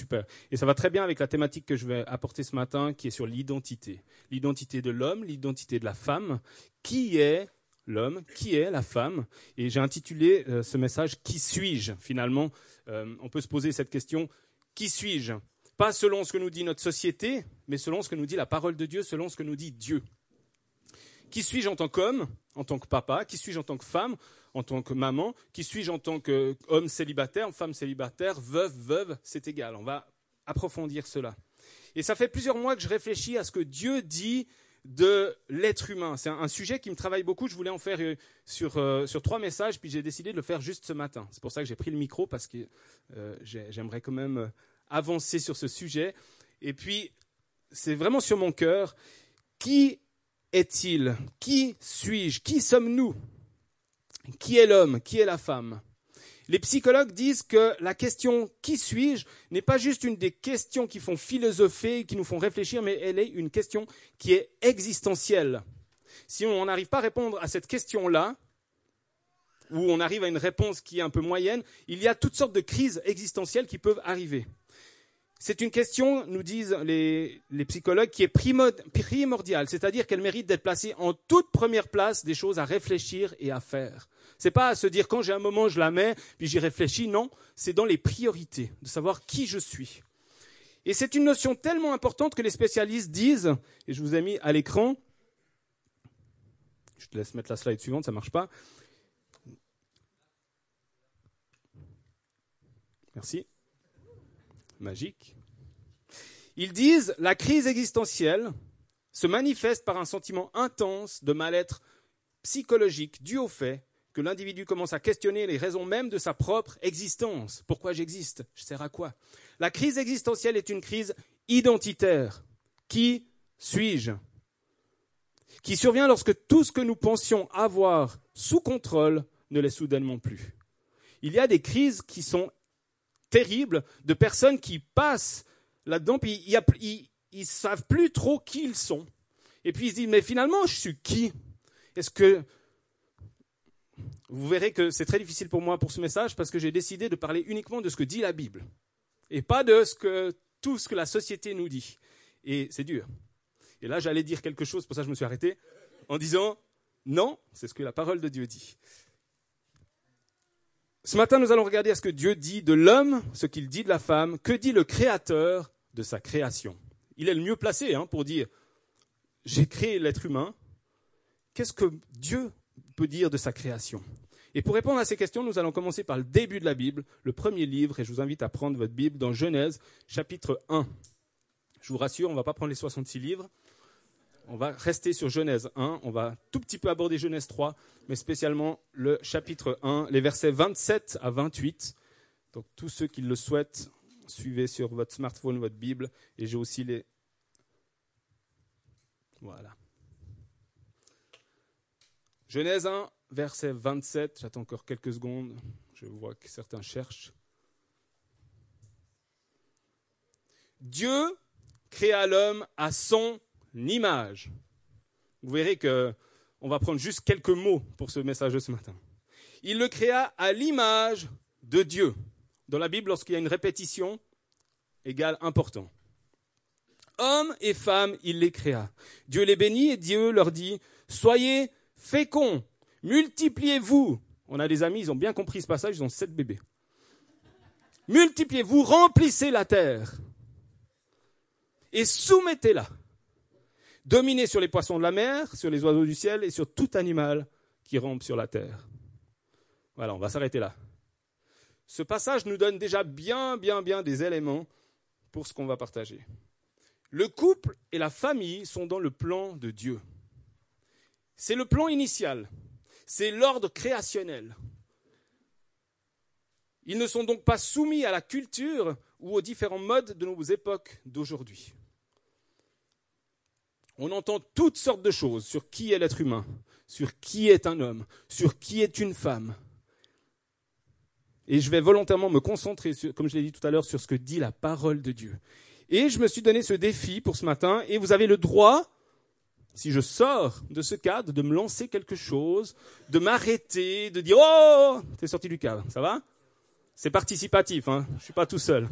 super. Et ça va très bien avec la thématique que je vais apporter ce matin, qui est sur l'identité. L'identité de l'homme, l'identité de la femme. Qui est l'homme? Qui est la femme? Et j'ai intitulé euh, ce message Qui suis-je Finalement, euh, on peut se poser cette question Qui suis-je? Pas selon ce que nous dit notre société, mais selon ce que nous dit la parole de Dieu, selon ce que nous dit Dieu. Qui suis-je en tant qu'homme, en tant que papa? Qui suis-je en tant que femme, en tant que maman? Qui suis-je en tant qu'homme célibataire, femme célibataire, veuve, veuve? C'est égal. On va approfondir cela. Et ça fait plusieurs mois que je réfléchis à ce que Dieu dit de l'être humain. C'est un, sujet qui me travaille beaucoup. Je voulais en faire euh, sur, euh, sur trois messages, puis j'ai décidé de le faire juste ce matin. C'est pour ça que j'ai pris le micro, parce que euh, j'aimerais quand même avancer sur ce sujet. Et puis, c'est vraiment sur mon cœur. Qui est-il? Qui suis-je? Qui sommes-nous? Qui est l'homme? Qui est la femme? Les psychologues disent que la question qui suis-je n'est pas juste une des questions qui font philosopher, qui nous font réfléchir, mais elle est une question qui est existentielle. Si on n'arrive pas à répondre à cette question-là, ou on arrive à une réponse qui est un peu moyenne, il y a toutes sortes de crises existentielles qui peuvent arriver. C'est une question, nous disent les, psychologues, qui est primordiale, c'est-à-dire qu'elle mérite d'être placée en toute première place des choses à réfléchir et à faire. C'est pas à se dire quand j'ai un moment je la mets puis j'y réfléchis, non, c'est dans les priorités de savoir qui je suis. Et c'est une notion tellement importante que les spécialistes disent, et je vous ai mis à l'écran, je te laisse mettre la slide suivante, ça marche pas. Merci magique. Ils disent la crise existentielle se manifeste par un sentiment intense de mal-être psychologique dû au fait que l'individu commence à questionner les raisons mêmes de sa propre existence. Pourquoi j'existe? Je sers à quoi? La crise existentielle est une crise identitaire. Qui suis-je? Qui survient lorsque tout ce que nous pensions avoir sous contrôle ne l'est soudainement plus. Il y a des crises qui sont terrible de personnes qui passent là-dedans, puis ils ne savent plus trop qui ils sont. Et puis ils se disent, mais finalement, je suis qui? Est-ce que... Vous verrez que c'est très difficile pour moi pour ce message parce que j'ai décidé de parler uniquement de ce que dit la Bible et pas de ce que, tout ce que la société nous dit. Et c'est dur. Et là, j'allais dire quelque chose, pour ça je me suis arrêté, en disant, non, c'est ce que la parole de Dieu dit. Ce matin, nous allons regarder à ce que Dieu dit de l'homme, ce qu'il dit de la femme, que dit le Créateur de sa création? Il est le mieux placé hein, pour dire, j'ai créé l'être humain, qu'est-ce que Dieu peut dire de sa création? Et pour répondre à ces questions, nous allons commencer par le début de la Bible, le premier livre, et je vous invite à prendre votre Bible dans Genèse, chapitre 1. Je vous rassure, on ne va pas prendre les 66 livres, on va rester sur Genèse 1, on va tout petit peu aborder Genèse 3, mais spécialement le chapitre 1, les versets 27 à 28. Donc tous ceux qui le souhaitent, suivez sur votre smartphone votre Bible, et j'ai aussi les... Voilà. Genèse 1, verset 27, j'attends encore quelques secondes, je vois que certains cherchent. Dieu créa l'homme à son image. Vous verrez que on va prendre juste quelques mots pour ce message de ce matin. Il le créa à l'image de Dieu. Dans la Bible, lorsqu'il y a une répétition, égale important. Hommes et femmes, il les créa. Dieu les bénit et Dieu leur dit, soyez féconds, multipliez-vous. On a des amis, ils ont bien compris ce passage, ils ont sept bébés. Multipliez-vous, remplissez la terre et soumettez-la. Dominez sur les poissons de la mer, sur les oiseaux du ciel et sur tout animal qui rampe sur la terre. Voilà, on va s'arrêter là. Ce passage nous donne déjà bien, bien, bien des éléments pour ce qu'on va partager. Le couple et la famille sont dans le plan de Dieu. C'est le plan initial. C'est l'ordre créationnel. Ils ne sont donc pas soumis à la culture ou aux différents modes de nos époques d'aujourd'hui. On entend toutes sortes de choses sur qui est l'être humain, sur qui est un homme, sur qui est une femme. Et je vais volontairement me concentrer, comme je l'ai dit tout à l'heure, sur ce que dit la parole de Dieu. Et je me suis donné ce défi pour ce matin, et vous avez le droit, si je sors de ce cadre, de me lancer quelque chose, de m'arrêter, de dire Oh, t'es sorti du cadre, ça va? C'est participatif, hein je ne suis pas tout seul.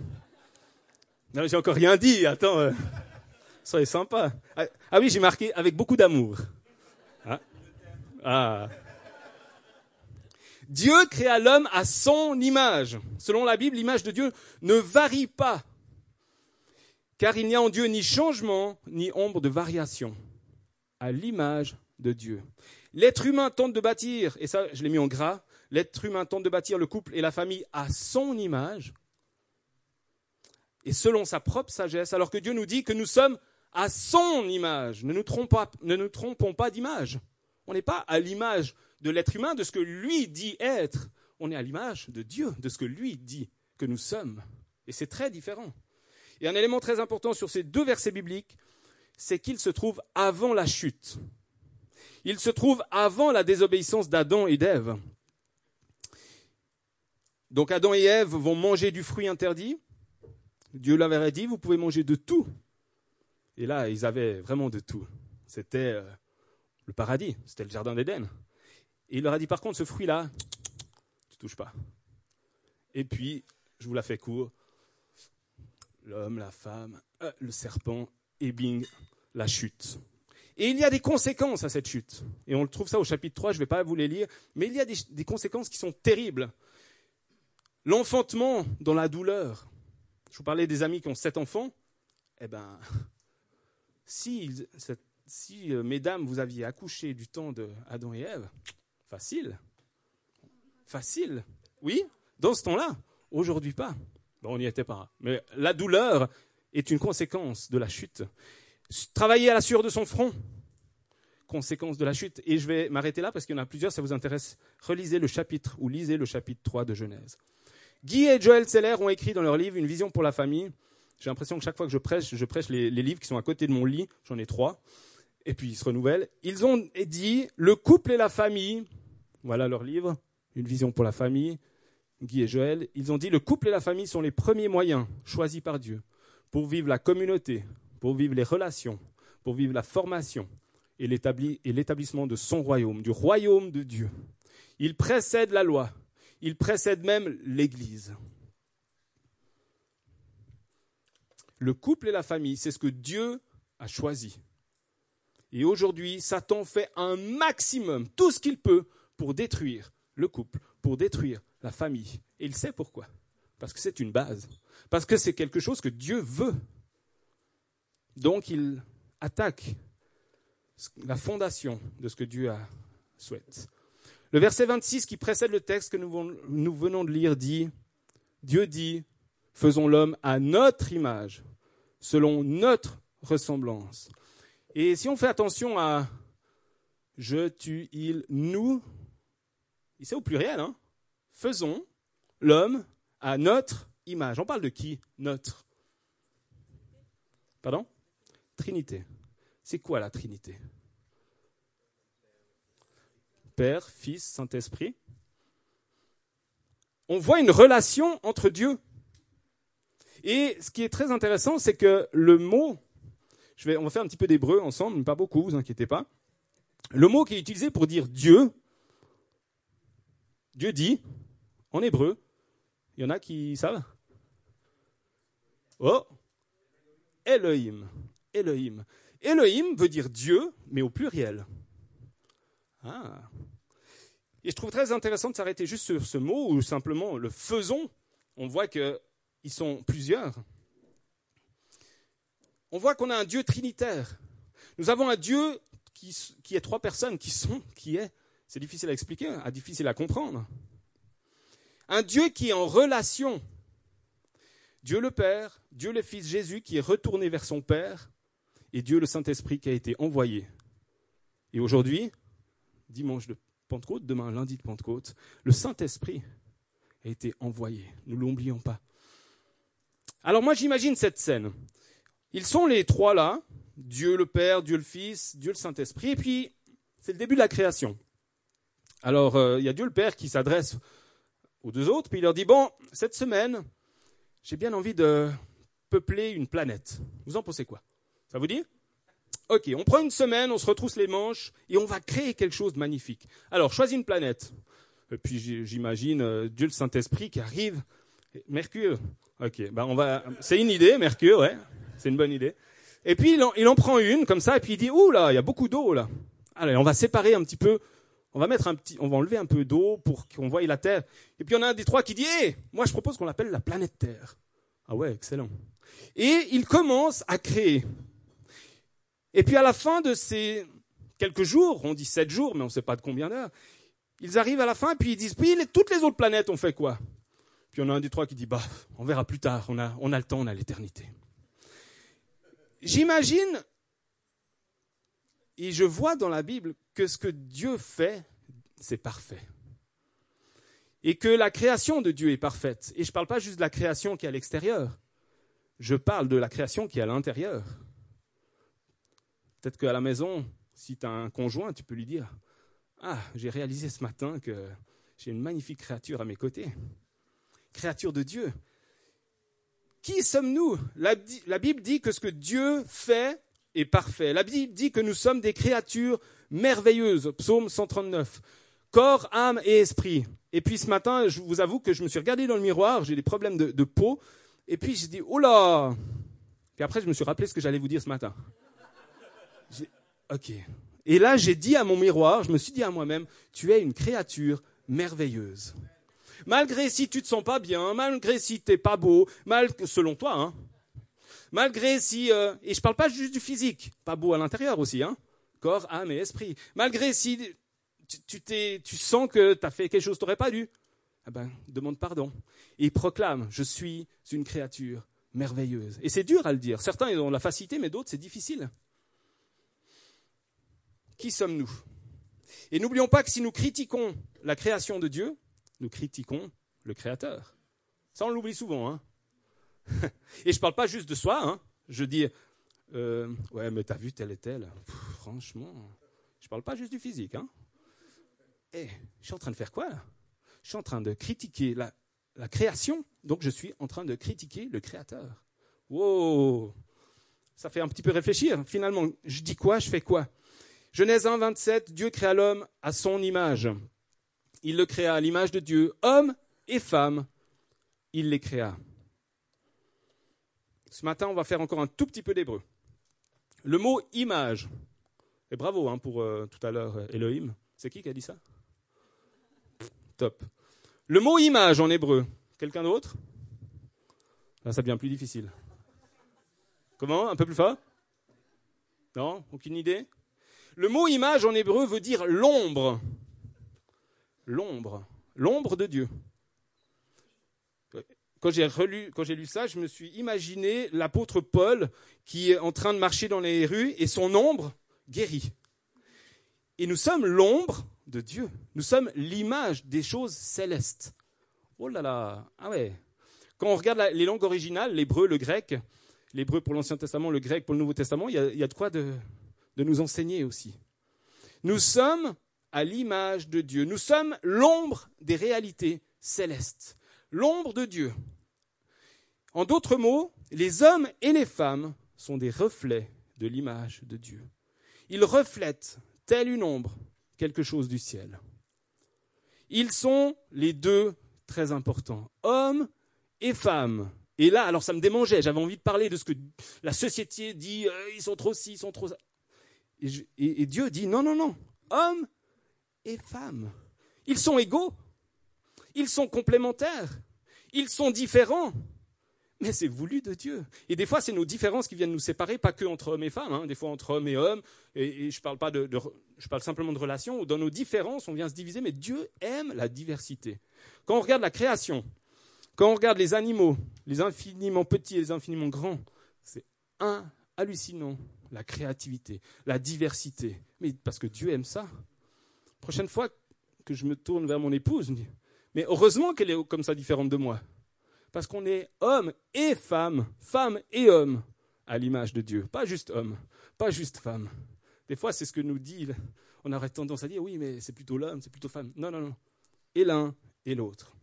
Non, j'ai encore rien dit, attends. Euh, ça est sympa. Ah, ah oui, j'ai marqué avec beaucoup d'amour. Ah. ah. Dieu créa l'homme à son image. Selon la Bible, l'image de Dieu ne varie pas, car il n'y a en Dieu ni changement, ni ombre de variation. À l'image de Dieu. L'être humain tente de bâtir, et ça je l'ai mis en gras, l'être humain tente de bâtir le couple et la famille à son image, et selon sa propre sagesse, alors que Dieu nous dit que nous sommes à son image. Ne nous trompons pas, d'image. On n'est pas à l'image de l'être humain, de ce que lui dit être. On est à l'image de Dieu, de ce que lui dit que nous sommes. Et c'est très différent. Et un élément très important sur ces deux versets bibliques, c'est qu'ils se trouvent avant la chute. Ils se trouvent avant la désobéissance d'Adam et d'Ève. Donc Adam et Ève vont manger du fruit interdit. Dieu leur avait dit, vous pouvez manger de tout. Et là, ils avaient vraiment de tout. C'était euh, le paradis, c'était le jardin d'Éden. Et il leur a dit, par contre, ce fruit-là, tu touches pas. Et puis, je vous la fais court, l'homme, la femme, euh, le serpent, et bing, la chute. Et il y a des conséquences à cette chute. Et on le trouve ça au chapitre 3, je ne vais pas vous les lire, mais il y a des, des conséquences qui sont terribles. L'enfantement dans la douleur, je vous parlais des amis qui ont sept enfants. Eh bien, si, euh, mesdames, vous aviez accouché du temps de Adam et Ève, facile. Facile. Oui, dans ce temps-là. Aujourd'hui pas. Bon, on n'y était pas. Mais la douleur est une conséquence de la chute. Travailler à la sueur de son front, conséquence de la chute. Et je vais m'arrêter là parce qu'il y en a plusieurs, ça vous intéresse? Relisez le chapitre ou lisez le chapitre 3 de Genèse. Guy et Joël Seller ont écrit dans leur livre Une vision pour la famille. J'ai l'impression que chaque fois que je prêche, je prêche les, livres qui sont à côté de mon lit. J'en ai trois. Et puis ils se renouvellent. Ils ont dit Le couple et la famille. Voilà leur livre. Une vision pour la famille. Guy et Joël. Ils ont dit Le couple et la famille sont les premiers moyens choisis par Dieu pour vivre la communauté, pour vivre les relations, pour vivre la formation et l'établissement de son royaume, du royaume de Dieu. Ils précèdent la loi il précède même l'Église. Le couple et la famille, c'est ce que Dieu a choisi. Et aujourd'hui, Satan fait un maximum, tout ce qu'il peut, pour détruire le couple, pour détruire la famille. Et il sait pourquoi. Parce que c'est une base. Parce que c'est quelque chose que Dieu veut. Donc il attaque la fondation de ce que Dieu a souhaite. Le verset 26 qui précède le texte que nous venons de lire dit, Dieu dit, faisons l'homme à notre image, selon notre ressemblance. Et si on fait attention à je, tu, il, nous, c'est au pluriel, hein faisons l'homme à notre image. On parle de qui Notre? Pardon? Trinité. C'est quoi la Trinité? Père, Fils, Saint-Esprit, on voit une relation entre Dieu. Et ce qui est très intéressant, c'est que le mot, je vais, on va faire un petit peu d'hébreu ensemble, mais pas beaucoup, vous inquiétez pas. Le mot qui est utilisé pour dire Dieu, Dieu dit, en hébreu, il y en a qui savent? Oh Elohim. Elohim. Elohim veut dire Dieu, mais au pluriel. Ah. Et je trouve très intéressant de s'arrêter juste sur ce mot ou simplement le faisons. On voit qu'ils sont plusieurs. On voit qu'on a un Dieu trinitaire. Nous avons un Dieu qui, qui est trois personnes, qui sont, qui est. C'est difficile à expliquer, hein, difficile à comprendre. Un Dieu qui est en relation. Dieu le Père, Dieu le Fils Jésus qui est retourné vers son Père, et Dieu le Saint-Esprit qui a été envoyé. Et aujourd'hui, dimanche de Pentecôte, demain lundi de Pentecôte, le Saint-Esprit a été envoyé. Nous ne l'oublions pas. Alors moi j'imagine cette scène. Ils sont les trois là, Dieu le Père, Dieu le Fils, Dieu le Saint-Esprit, et puis c'est le début de la création. Alors euh, il y a Dieu le Père qui s'adresse aux deux autres, puis il leur dit, bon, cette semaine, j'ai bien envie de peupler une planète. Vous en pensez quoi? Ça vous dit? Ok, on prend une semaine, on se retrousse les manches et on va créer quelque chose de magnifique. Alors, choisis une planète. Et puis j'imagine euh, Dieu le Saint-Esprit qui arrive. Mercure, Ok, bah on va. C'est une idée, Mercure, ouais. C'est une bonne idée. Et puis il en, il en prend une comme ça, et puis il dit ouh là, il y a beaucoup d'eau là. Allez, on va séparer un petit peu. On va mettre un petit, on va enlever un peu d'eau pour qu'on voie la Terre. Et puis en a un des trois qui dit hé, moi je propose qu'on l'appelle la planète Terre. Ah ouais, excellent. Et il commence à créer. Et puis à la fin de ces quelques jours, on dit sept jours, mais on ne sait pas de combien d'heures, ils arrivent à la fin et puis ils disent, puis toutes les autres planètes ont fait quoi? Puis on a un des trois qui dit, bah, on verra plus tard, on a, on a le temps, on a l'éternité. J'imagine, et je vois dans la Bible que ce que Dieu fait, c'est parfait. Et que la création de Dieu est parfaite. Et je ne parle pas juste de la création qui est à l'extérieur, je parle de la création qui est à l'intérieur. Peut-être qu'à la maison, si tu as un conjoint, tu peux lui dire Ah, j'ai réalisé ce matin que j'ai une magnifique créature à mes côtés. Créature de Dieu. Qui sommes-nous? La, Bible dit que ce que Dieu fait est parfait. La Bible dit que nous sommes des créatures merveilleuses. Psaume 139. Corps, âme et esprit. Et puis ce matin, je vous avoue que je me suis regardé dans le miroir, j'ai des problèmes de, de peau. Et puis j'ai dit, oh là Puis après, je me suis rappelé ce que j'allais vous dire ce matin. Ok. Et là, j'ai dit à mon miroir, je me suis dit à moi-même, tu es une créature merveilleuse. Malgré si tu te sens pas bien, malgré si tu n'es pas beau, mal, selon toi, hein. Malgré si, euh, et je parle pas juste du physique, pas beau à l'intérieur aussi, hein. Corps, âme et esprit. Malgré si tu, tu, tu sens que tu as fait quelque chose que tu pas dû, eh ben, demande pardon. Et proclame, je suis une créature merveilleuse. Et c'est dur à le dire. Certains ont la facilité, mais d'autres, c'est difficile. Qui sommes-nous? Et n'oublions pas que si nous critiquons la création de Dieu, nous critiquons le Créateur. Ça, on l'oublie souvent. Hein et je ne parle pas juste de soi. Hein je dis, euh, ouais, mais t'as vu tel et tel. franchement, je ne parle pas juste du physique. Hein eh, je suis en train de faire quoi Je suis en train de critiquer la, création, donc je suis en train de critiquer le Créateur. Wow Ça fait un petit peu réfléchir. Finalement, je dis quoi Je fais quoi? Genèse 1, 27, Dieu créa l'homme à son image. Il le créa à l'image de Dieu, homme et femme, il les créa. Ce matin, on va faire encore un tout petit peu d'hébreu. Le mot image, et bravo hein, pour euh, tout à l'heure Elohim, c'est qui qui a dit ça? Top. Le mot image en hébreu, quelqu'un d'autre? Là, ça devient plus difficile. Comment? Un peu plus fort? Non? Aucune idée? Le mot image en hébreu veut dire l'ombre. L'ombre. L'ombre de Dieu. Quand j'ai, relu, quand j'ai lu ça, je me suis imaginé l'apôtre Paul qui est en train de marcher dans les rues et son ombre guérit. Et nous sommes l'ombre de Dieu. Nous sommes l'image des choses célestes. Oh là là, ah ouais. Quand on regarde les langues originales, l'hébreu, le grec, l'hébreu pour l'Ancien Testament, le grec pour le Nouveau Testament, il y a, de quoi de nous enseigner aussi. Nous sommes à l'image de Dieu. Nous sommes l'ombre des réalités célestes, l'ombre de Dieu. En d'autres mots, les hommes et les femmes sont des reflets de l'image de Dieu. Ils reflètent, telle une ombre, quelque chose du ciel. Ils sont les deux très importants, hommes et femmes. Et là, alors ça me démangeait, j'avais envie de parler de ce que la société dit, euh, ils sont trop ci, ils sont trop. Et, Dieu dit non, non, non, hommes et femmes, ils sont égaux, ils sont complémentaires, ils sont différents, mais c'est voulu de Dieu. Et des fois, c'est nos différences qui viennent nous séparer, pas que entre hommes et femmes, hein, des fois entre hommes et hommes. Et, je parle pas de, je parle simplement de relations où dans nos différences, on vient se diviser, mais Dieu aime la diversité. Quand on regarde la création, quand on regarde les animaux, les infiniment petits et les infiniment grands, c'est un hallucinant la créativité, la diversité. Mais parce que Dieu aime ça. Prochaine fois que je me tourne vers mon épouse, mais heureusement qu'elle est comme ça différente de moi. Parce qu'on est homme et femme, femme et homme à l'image de Dieu. Pas juste homme, pas juste femme. Des fois, c'est ce que nous dit. On aurait tendance à dire, oui, mais c'est plutôt l'homme, c'est plutôt femme. Non, non, non. Et l'un et l'autre.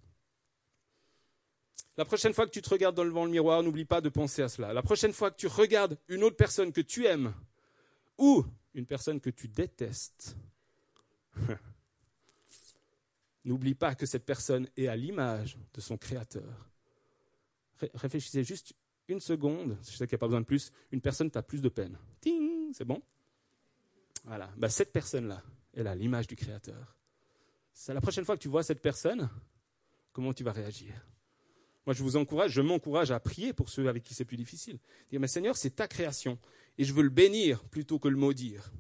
La prochaine fois que tu te regardes devant le miroir, n'oublie pas de penser à cela. La prochaine fois que tu regardes une autre personne que tu aimes ou une personne que tu détestes, n'oublie pas que cette personne est à l'image de son Créateur. réfléchissez juste une seconde, je sais qu'il n'y a pas besoin de plus, une personne t'a plus de peine. Ting, c'est bon? Voilà. Bah, cette personne-là, elle a l'image du Créateur. C'est la prochaine fois que tu vois cette personne, comment tu vas réagir? Moi, je vous encourage, je m'encourage à prier pour ceux avec qui c'est plus difficile. Dire, mais Seigneur, c'est ta création, et je veux le bénir plutôt que le maudire.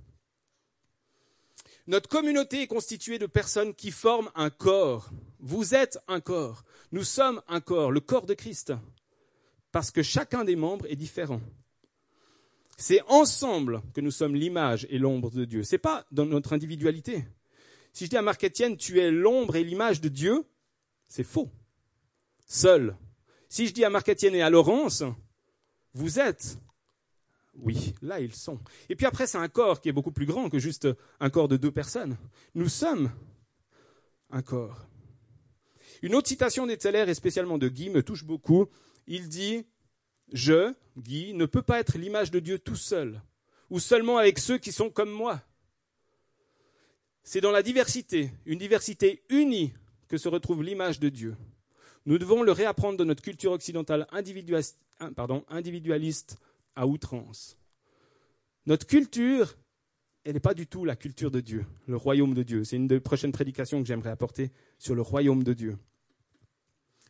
Notre communauté est constituée de personnes qui forment un corps. Vous êtes un corps. Nous sommes un corps, le corps de Christ parce que chacun des membres est différent. C'est ensemble que nous sommes l'image et l'ombre de Dieu. C'est pas dans notre individualité. Si je dis à Marc Etienne, tu es l'ombre et l'image de Dieu, c'est faux. Seul. Si je dis à Marc Etienne et à Laurence, vous êtes, oui, là ils sont. Et puis après, c'est un corps qui est beaucoup plus grand que juste un corps de deux personnes. Nous sommes un corps. Une autre citation d'Etzeler et spécialement de Guy me touche beaucoup il dit Je, Guy, ne peux pas être l'image de Dieu tout seul, ou seulement avec ceux qui sont comme moi. C'est dans la diversité, une diversité unie, que se retrouve l'image de Dieu. Nous devons le réapprendre de notre culture occidentale individualiste à outrance. Notre culture, elle n'est pas du tout la culture de Dieu, le royaume de Dieu. C'est une des prochaines prédications que j'aimerais apporter sur le royaume de Dieu.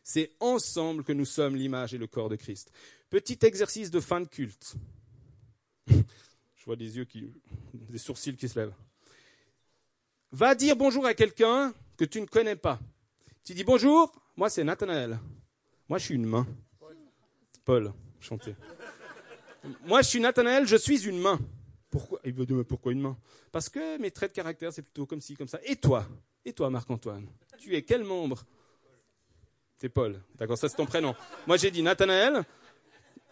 C'est ensemble que nous sommes l'image et le corps de Christ. Petit exercice de fin de culte. Je vois des yeux qui, des sourcils qui se lèvent. Va dire bonjour à quelqu'un que tu ne connais pas. Tu dis bonjour, moi c'est Nathanaël. Moi je suis une main. Paul, chanter. Moi je suis Nathanaël, je suis une main. Pourquoi? Il pourquoi une main? Parce que mes traits de caractère c'est plutôt comme ci, comme ça. Et toi? Et toi Marc-Antoine? Tu es quel membre? C'est Paul. D'accord, ça c'est ton prénom. Moi j'ai dit Nathanaël,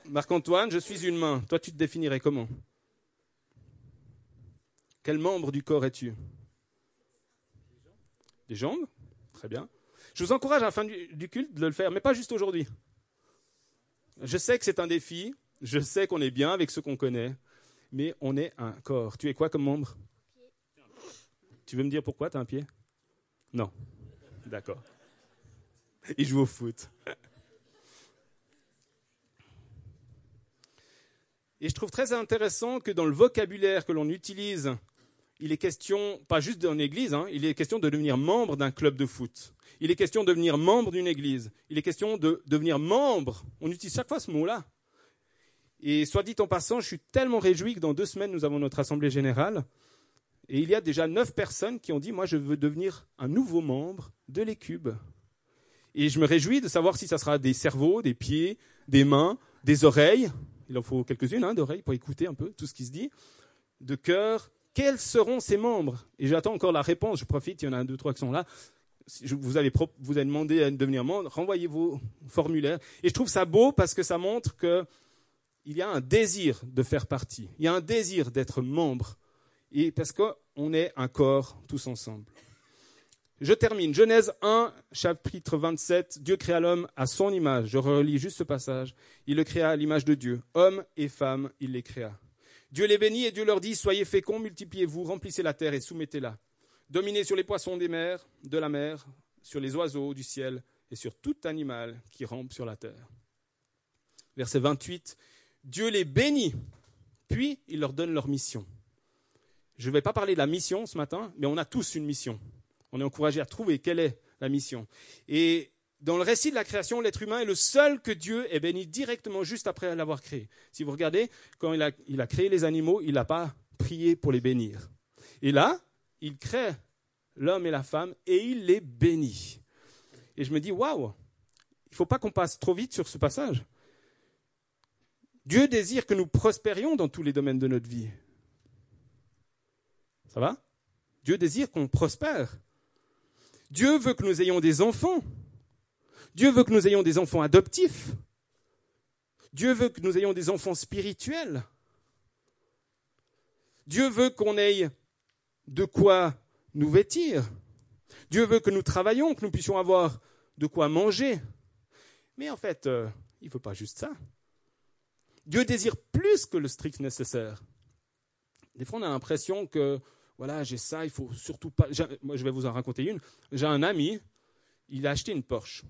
Marc-Antoine, je suis une main. Toi tu te définirais comment? Quel membre du corps es-tu? Des jambes? Très bien. Je vous encourage à la fin du, culte de le faire, mais pas juste aujourd'hui. Je sais que c'est un défi, je sais qu'on est bien avec ceux qu'on connaît, mais on est un corps. Tu es quoi comme membre? Tu veux me dire pourquoi tu as un pied? Non. D'accord. Il joue au foot. Et je trouve très intéressant que dans le vocabulaire que l'on utilise, il est question, pas juste d'une église, hein, il est question de devenir membre d'un club de foot. Il est question de devenir membre d'une église. Il est question de devenir membre. On utilise chaque fois ce mot-là. Et soit dit en passant, je suis tellement réjoui que dans deux semaines, nous avons notre assemblée générale. Et il y a déjà neuf personnes qui ont dit, moi, je veux devenir un nouveau membre de l'écube. Et je me réjouis de savoir si ça sera des cerveaux, des pieds, des mains, des oreilles. Il en faut quelques-unes hein, d'oreilles pour écouter un peu tout ce qui se dit. De cœur. Quels seront ces membres? Et j'attends encore la réponse. Je profite, il y en a un, deux, trois qui sont là. Vous avez, vous avez demandé à devenir membre, renvoyez vos formulaires. Et je trouve ça beau parce que ça montre qu'il y a un désir de faire partie. Il y a un désir d'être membre. Et parce qu'on est un corps tous ensemble. Je termine. Genèse 1, chapitre 27. Dieu créa l'homme à son image. Je relis juste ce passage. Il le créa à l'image de Dieu. Homme et femme, il les créa. Dieu les bénit et Dieu leur dit, soyez féconds, multipliez-vous, remplissez la terre et soumettez-la. Dominez sur les poissons des mers, de la mer, sur les oiseaux du ciel et sur tout animal qui rampe sur la terre. Verset 28. Dieu les bénit, puis il leur donne leur mission. Je ne vais pas parler de la mission ce matin, mais on a tous une mission on est encouragé à trouver quelle est la mission. Et dans le récit de la création, l'être humain est le seul que Dieu ait béni directement juste après l'avoir créé. Si vous regardez, quand il a, créé les animaux, il n'a pas prié pour les bénir. Et là, il crée l'homme et la femme et il les bénit. Et je me dis, waouh, il ne faut pas qu'on passe trop vite sur ce passage. Dieu désire que nous prospérions dans tous les domaines de notre vie. Ça va? Dieu désire qu'on prospère. Dieu veut que nous ayons des enfants. Dieu veut que nous ayons des enfants adoptifs. Dieu veut que nous ayons des enfants spirituels. Dieu veut qu'on ait de quoi nous vêtir. Dieu veut que nous travaillions, que nous puissions avoir de quoi manger. Mais en fait, euh, il ne veut pas juste ça. Dieu désire plus que le strict nécessaire. Des fois, on a l'impression que voilà, j'ai ça, il faut surtout pas. Moi, je vais vous en raconter une. J'ai un ami, il a acheté une Porsche.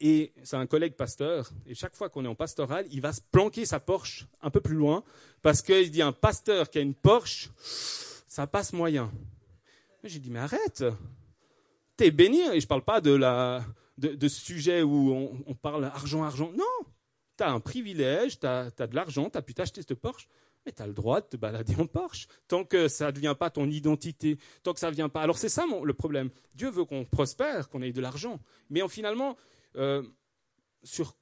Et c'est un collègue pasteur, et chaque fois qu'on est en pastoral, il va se planquer sa Porsche un peu plus loin, parce qu'il dit un pasteur qui a une Porsche, ça passe moyen. J'ai dit, mais arrête, t'es béni, et je ne parle pas de, la, de, sujet où on, parle argent, argent. Non, tu as un privilège, tu as, de l'argent, tu as pu t'acheter cette Porsche, mais tu as le droit de te balader en Porsche, tant que ça ne devient pas ton identité, tant que ça ne vient pas. Alors c'est ça le problème. Dieu veut qu'on prospère, qu'on ait de l'argent, mais finalement, euh, sur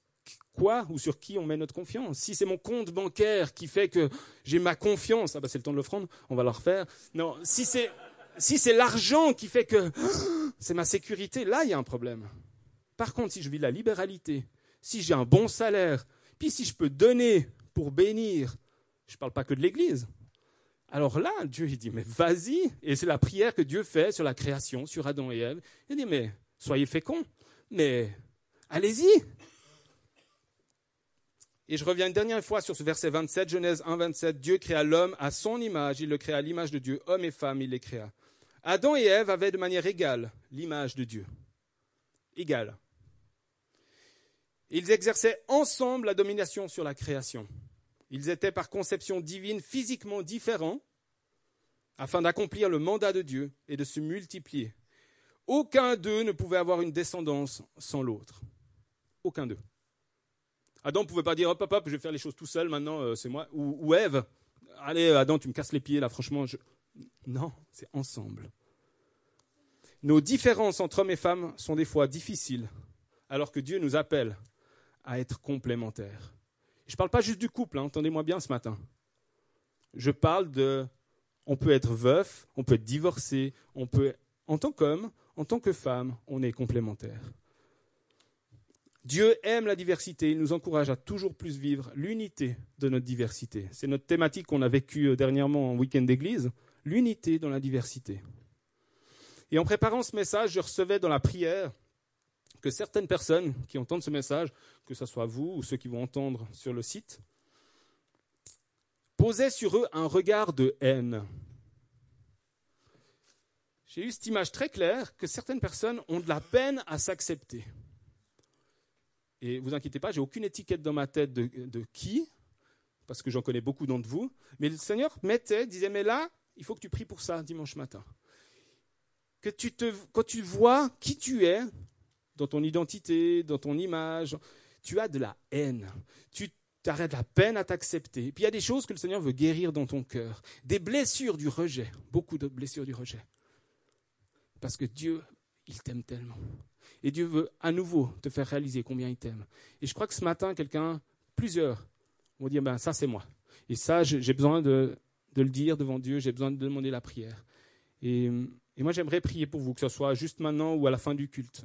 quoi ou sur qui on met notre confiance? Si c'est mon compte bancaire qui fait que j'ai ma confiance, ah bah c'est le temps de l'offrande, on va le refaire. Non, si c'est si c'est l'argent qui fait que c'est ma sécurité, là il y a un problème. Par contre, si je vis la libéralité, si j'ai un bon salaire, puis si je peux donner pour bénir, je ne parle pas que de l'Église. Alors là, Dieu il dit, mais vas-y. Et c'est la prière que Dieu fait sur la création, sur Adam et Ève. Il dit, mais soyez féconds, mais allez-y. Et je reviens une dernière fois sur ce verset 27, Genèse 1, 27. Dieu créa l'homme à son image, il le créa à l'image de Dieu, homme et femme, il les créa. Adam et Ève avaient de manière égale l'image de Dieu. Égale. Ils exerçaient ensemble la domination sur la création. Ils étaient par conception divine physiquement différents afin d'accomplir le mandat de Dieu et de se multiplier. Aucun d'eux ne pouvait avoir une descendance sans l'autre. Aucun d'eux. Adam ne pouvait pas dire hop hop hop, je vais faire les choses tout seul, maintenant euh, c'est moi. Ou, Ève, allez Adam, tu me casses les pieds là, franchement. Je... Non, c'est ensemble. Nos différences entre hommes et femmes sont des fois difficiles, alors que Dieu nous appelle à être complémentaires. Je ne parle pas juste du couple, hein, entendez-moi bien ce matin. Je parle de, on peut être veuf, on peut être divorcé, on peut, en tant qu'homme, en tant que femme, on est complémentaires. Dieu aime la diversité, il nous encourage à toujours plus vivre l'unité de notre diversité. C'est notre thématique qu'on a vécue euh, dernièrement en week-end d'église, l'unité dans la diversité. Et en préparant ce message, je recevais dans la prière que certaines personnes qui entendent ce message, que ce soit vous ou ceux qui vont entendre sur le site, posaient sur eux un regard de haine. J'ai eu cette image très claire que certaines personnes ont de la peine à s'accepter. Et vous inquiétez pas, j'ai aucune étiquette dans ma tête de, qui, parce que j'en connais beaucoup d'entre vous. Mais le Seigneur mettait, disait, mais là, il faut que tu pries pour ça dimanche matin. Que tu te, quand tu vois qui tu es, dans ton identité, dans ton image, tu as de la haine. Tu as la peine à t'accepter. Et puis il y a des choses que le Seigneur veut guérir dans ton cœur. Des blessures du rejet. Beaucoup de blessures du rejet. Parce que Dieu, il t'aime tellement. Et Dieu veut à nouveau te faire réaliser combien il t'aime. Et je crois que ce matin, quelqu'un, plusieurs, vont dire, ben ça c'est moi. Et ça, j'ai besoin de, le dire devant Dieu, j'ai besoin de demander la prière. Et, et moi, j'aimerais prier pour vous, que ce soit juste maintenant ou à la fin du culte.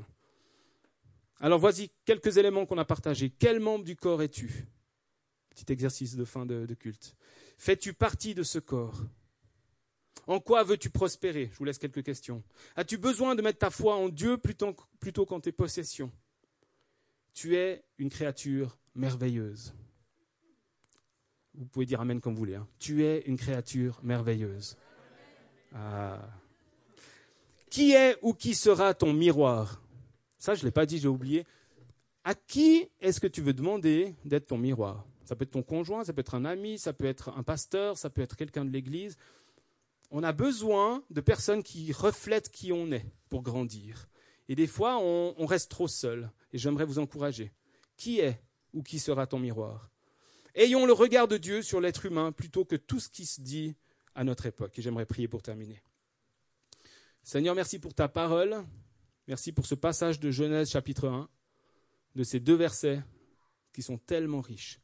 Alors voici quelques éléments qu'on a partagés. Quel membre du corps es-tu? Petit exercice de fin de, culte. Fais-tu partie de ce corps? En quoi veux-tu prospérer? Je vous laisse quelques questions. As-tu besoin de mettre ta foi en Dieu plutôt, plutôt qu'en tes possessions? Tu es une créature merveilleuse. Vous pouvez dire Amen comme vous voulez. Hein. Tu es une créature merveilleuse. Ah. Qui est ou qui sera ton miroir? Ça, je ne l'ai pas dit, j'ai oublié. À qui est-ce que tu veux demander d'être ton miroir? Ça peut être ton conjoint, ça peut être un ami, ça peut être un pasteur, ça peut être quelqu'un de l'église on a besoin de personnes qui reflètent qui on est pour grandir. Et des fois, on, reste trop seul. Et j'aimerais vous encourager. Qui est ou qui sera ton miroir? Ayons le regard de Dieu sur l'être humain plutôt que tout ce qui se dit à notre époque. Et j'aimerais prier pour terminer. Seigneur, merci pour ta parole. Merci pour ce passage de Genèse chapitre 1, de ces deux versets qui sont tellement riches,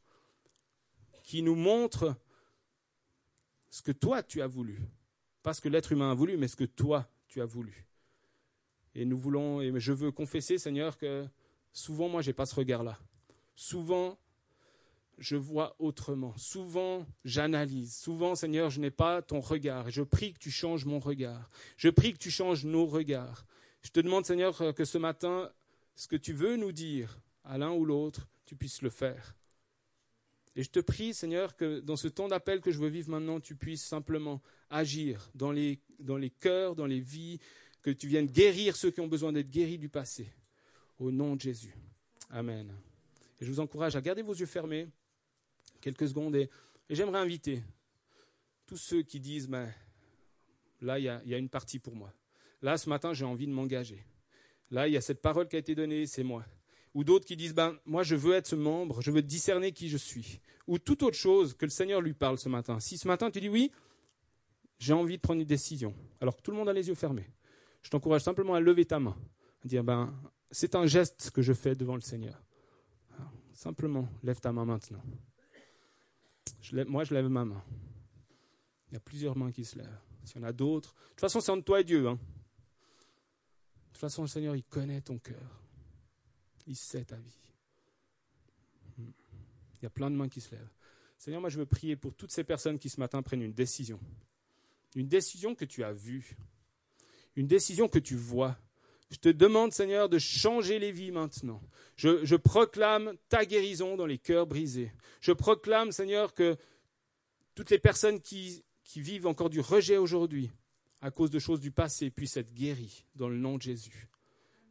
qui nous montrent ce que toi tu as voulu, pas ce que l'être humain a voulu, mais ce que toi, tu as voulu. Et nous voulons, et je veux confesser, Seigneur, que souvent, moi, je n'ai pas ce regard-là. Souvent, je vois autrement. Souvent, j'analyse. Souvent, Seigneur, je n'ai pas ton regard. Je prie que tu changes mon regard. Je prie que tu changes nos regards. Je te demande, Seigneur, que ce matin, ce que tu veux nous dire à l'un ou l'autre, tu puisses le faire. Et je te prie, Seigneur, que dans ce temps d'appel que je veux vivre maintenant, tu puisses simplement agir dans les, dans cœurs, dans les vies, que tu viennes guérir ceux qui ont besoin d'être guéris du passé. Au nom de Jésus. Amen. Et je vous encourage à garder vos yeux fermés quelques secondes et, j'aimerais inviter tous ceux qui disent, ben, là, il y a une partie pour moi. Là, ce matin, j'ai envie de m'engager. Là, il y a cette parole qui a été donnée, c'est moi. Ou d'autres qui disent, ben, moi, je veux être ce membre, je veux discerner qui je suis. Ou toute autre chose que le Seigneur lui parle ce matin. Si ce matin, tu dis, oui, j'ai envie de prendre une décision, alors que tout le monde a les yeux fermés, je t'encourage simplement à lever ta main, à dire, ben, c'est un geste que je fais devant le Seigneur. simplement, lève ta main maintenant. moi, je lève ma main. Il y a plusieurs mains qui se lèvent. S'il y en a d'autres, de toute façon, c'est entre toi et Dieu. Hein. De toute façon, le Seigneur, il connaît ton cœur. Il sait ta vie. Il y a plein de mains qui se lèvent. Seigneur, moi, je veux prier pour toutes ces personnes qui ce matin prennent une décision. Une décision que tu as vue. Une décision que tu vois. Je te demande, Seigneur, de changer les vies maintenant. Je, je, proclame ta guérison dans les cœurs brisés. Je proclame, Seigneur, que toutes les personnes qui, qui vivent encore du rejet aujourd'hui, à cause de choses du passé puisse être guéri dans le nom de Jésus.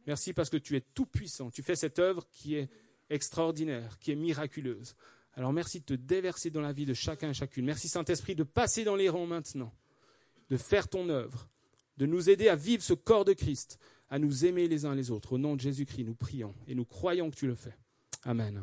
Merci parce que tu es tout puissant. Tu fais cette œuvre qui est extraordinaire, qui est miraculeuse. Alors merci de te déverser dans la vie de chacun et chacune. Merci Saint-Esprit de passer dans les rangs maintenant, de faire ton œuvre, de nous aider à vivre ce corps de Christ, à nous aimer les uns les autres. Au nom de Jésus-Christ, nous prions et nous croyons que tu le fais. Amen.